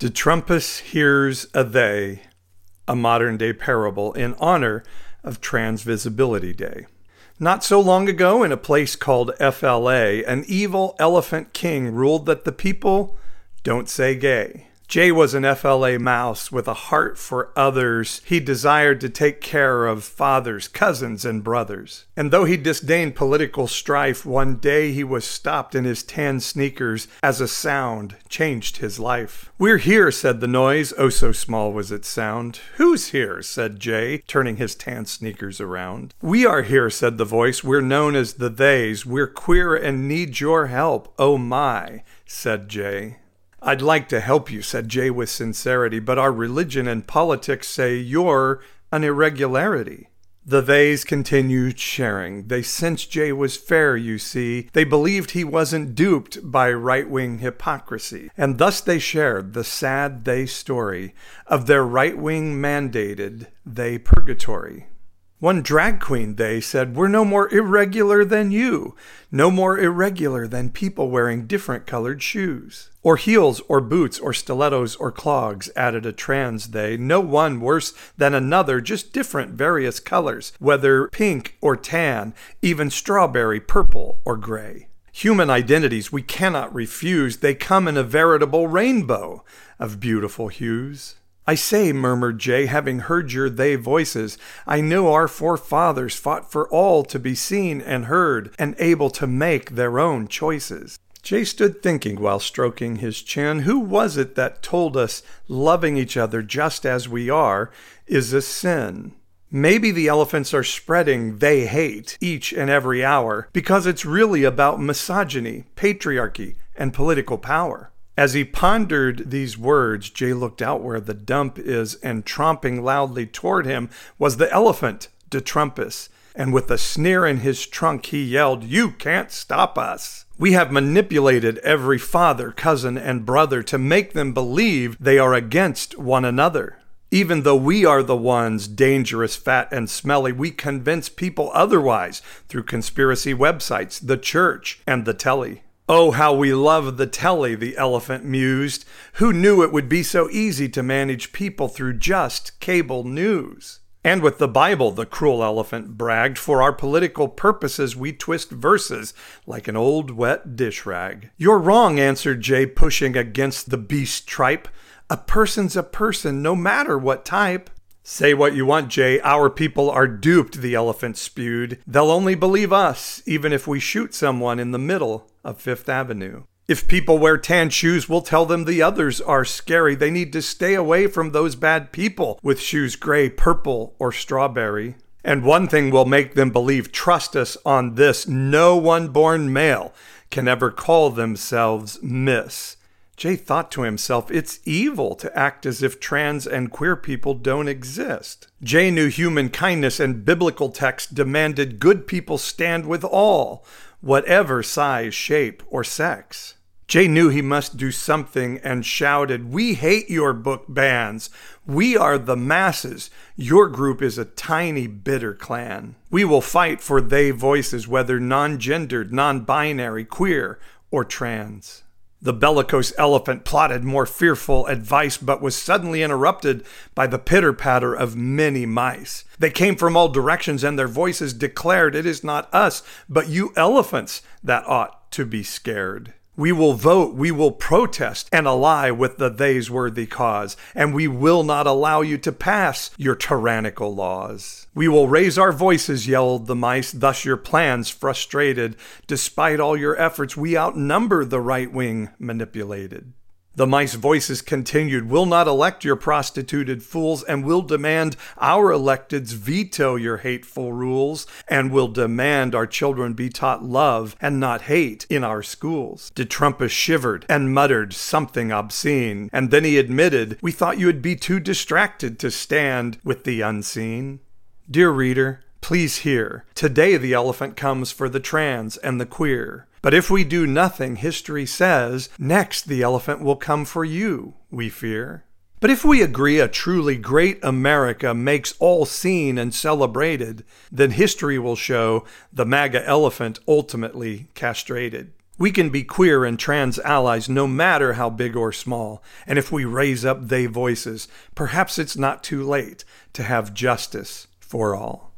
DeTrumpis hears a they, a modern day parable in honor of Trans Visibility Day. Not so long ago, in a place called FLA, an evil elephant king ruled that the people don't say gay. Jay was an FLA mouse with a heart for others. He desired to take care of fathers, cousins, and brothers. And though he disdained political strife, one day he was stopped in his tan sneakers as a sound changed his life. We're here, said the noise, oh so small was its sound. Who's here? said Jay, turning his tan sneakers around. We are here, said the voice. We're known as the Theys. We're queer and need your help. Oh my, said Jay. I'd like to help you, said Jay with sincerity, but our religion and politics say you're an irregularity. The theys continued sharing. They sensed Jay was fair, you see. They believed he wasn't duped by right wing hypocrisy. And thus they shared the sad they story of their right wing mandated they purgatory. One drag queen, they said, we're no more irregular than you, no more irregular than people wearing different colored shoes. Or heels, or boots, or stilettos, or clogs, added a trans they, no one worse than another, just different various colors, whether pink or tan, even strawberry, purple, or gray. Human identities we cannot refuse, they come in a veritable rainbow of beautiful hues. I say, murmured Jay, having heard your they voices, I know our forefathers fought for all to be seen and heard and able to make their own choices. Jay stood thinking while stroking his chin. Who was it that told us loving each other just as we are is a sin? Maybe the elephants are spreading they hate each and every hour because it's really about misogyny, patriarchy, and political power. As he pondered these words, Jay looked out where the dump is, and tromping loudly toward him was the elephant, DeTrumpis. And with a sneer in his trunk, he yelled, You can't stop us. We have manipulated every father, cousin, and brother to make them believe they are against one another. Even though we are the ones dangerous, fat, and smelly, we convince people otherwise through conspiracy websites, the church, and the telly. Oh, how we love the telly, the elephant mused. Who knew it would be so easy to manage people through just cable news? And with the Bible, the cruel elephant bragged, for our political purposes we twist verses like an old wet dish rag. You're wrong, answered Jay, pushing against the beast tripe. A person's a person, no matter what type. Say what you want, Jay. Our people are duped, the elephant spewed. They'll only believe us, even if we shoot someone in the middle of Fifth Avenue. If people wear tan shoes, we'll tell them the others are scary. They need to stay away from those bad people with shoes gray, purple, or strawberry. And one thing will make them believe trust us on this no one born male can ever call themselves Miss. Jay thought to himself, it's evil to act as if trans and queer people don't exist. Jay knew human kindness and biblical text demanded good people stand with all, whatever size, shape, or sex. Jay knew he must do something and shouted, We hate your book bans. We are the masses. Your group is a tiny, bitter clan. We will fight for they voices, whether non gendered, non binary, queer, or trans. The bellicose elephant plotted more fearful advice, but was suddenly interrupted by the pitter patter of many mice. They came from all directions, and their voices declared, It is not us, but you elephants that ought to be scared. We will vote, we will protest, and ally with the they's worthy cause, and we will not allow you to pass your tyrannical laws. We will raise our voices, yelled the mice, thus your plans frustrated. Despite all your efforts, we outnumber the right wing manipulated. The mice voices continued, We'll not elect your prostituted fools, and we'll demand our electeds veto your hateful rules, and we'll demand our children be taught love and not hate in our schools. De DeTrumpis shivered and muttered something obscene, and then he admitted, We thought you would be too distracted to stand with the unseen. Dear reader, please hear. Today the elephant comes for the trans and the queer. But if we do nothing, history says, next the elephant will come for you, we fear. But if we agree a truly great America makes all seen and celebrated, then history will show the MAGA elephant ultimately castrated. We can be queer and trans allies no matter how big or small, and if we raise up they voices, perhaps it's not too late to have justice for all.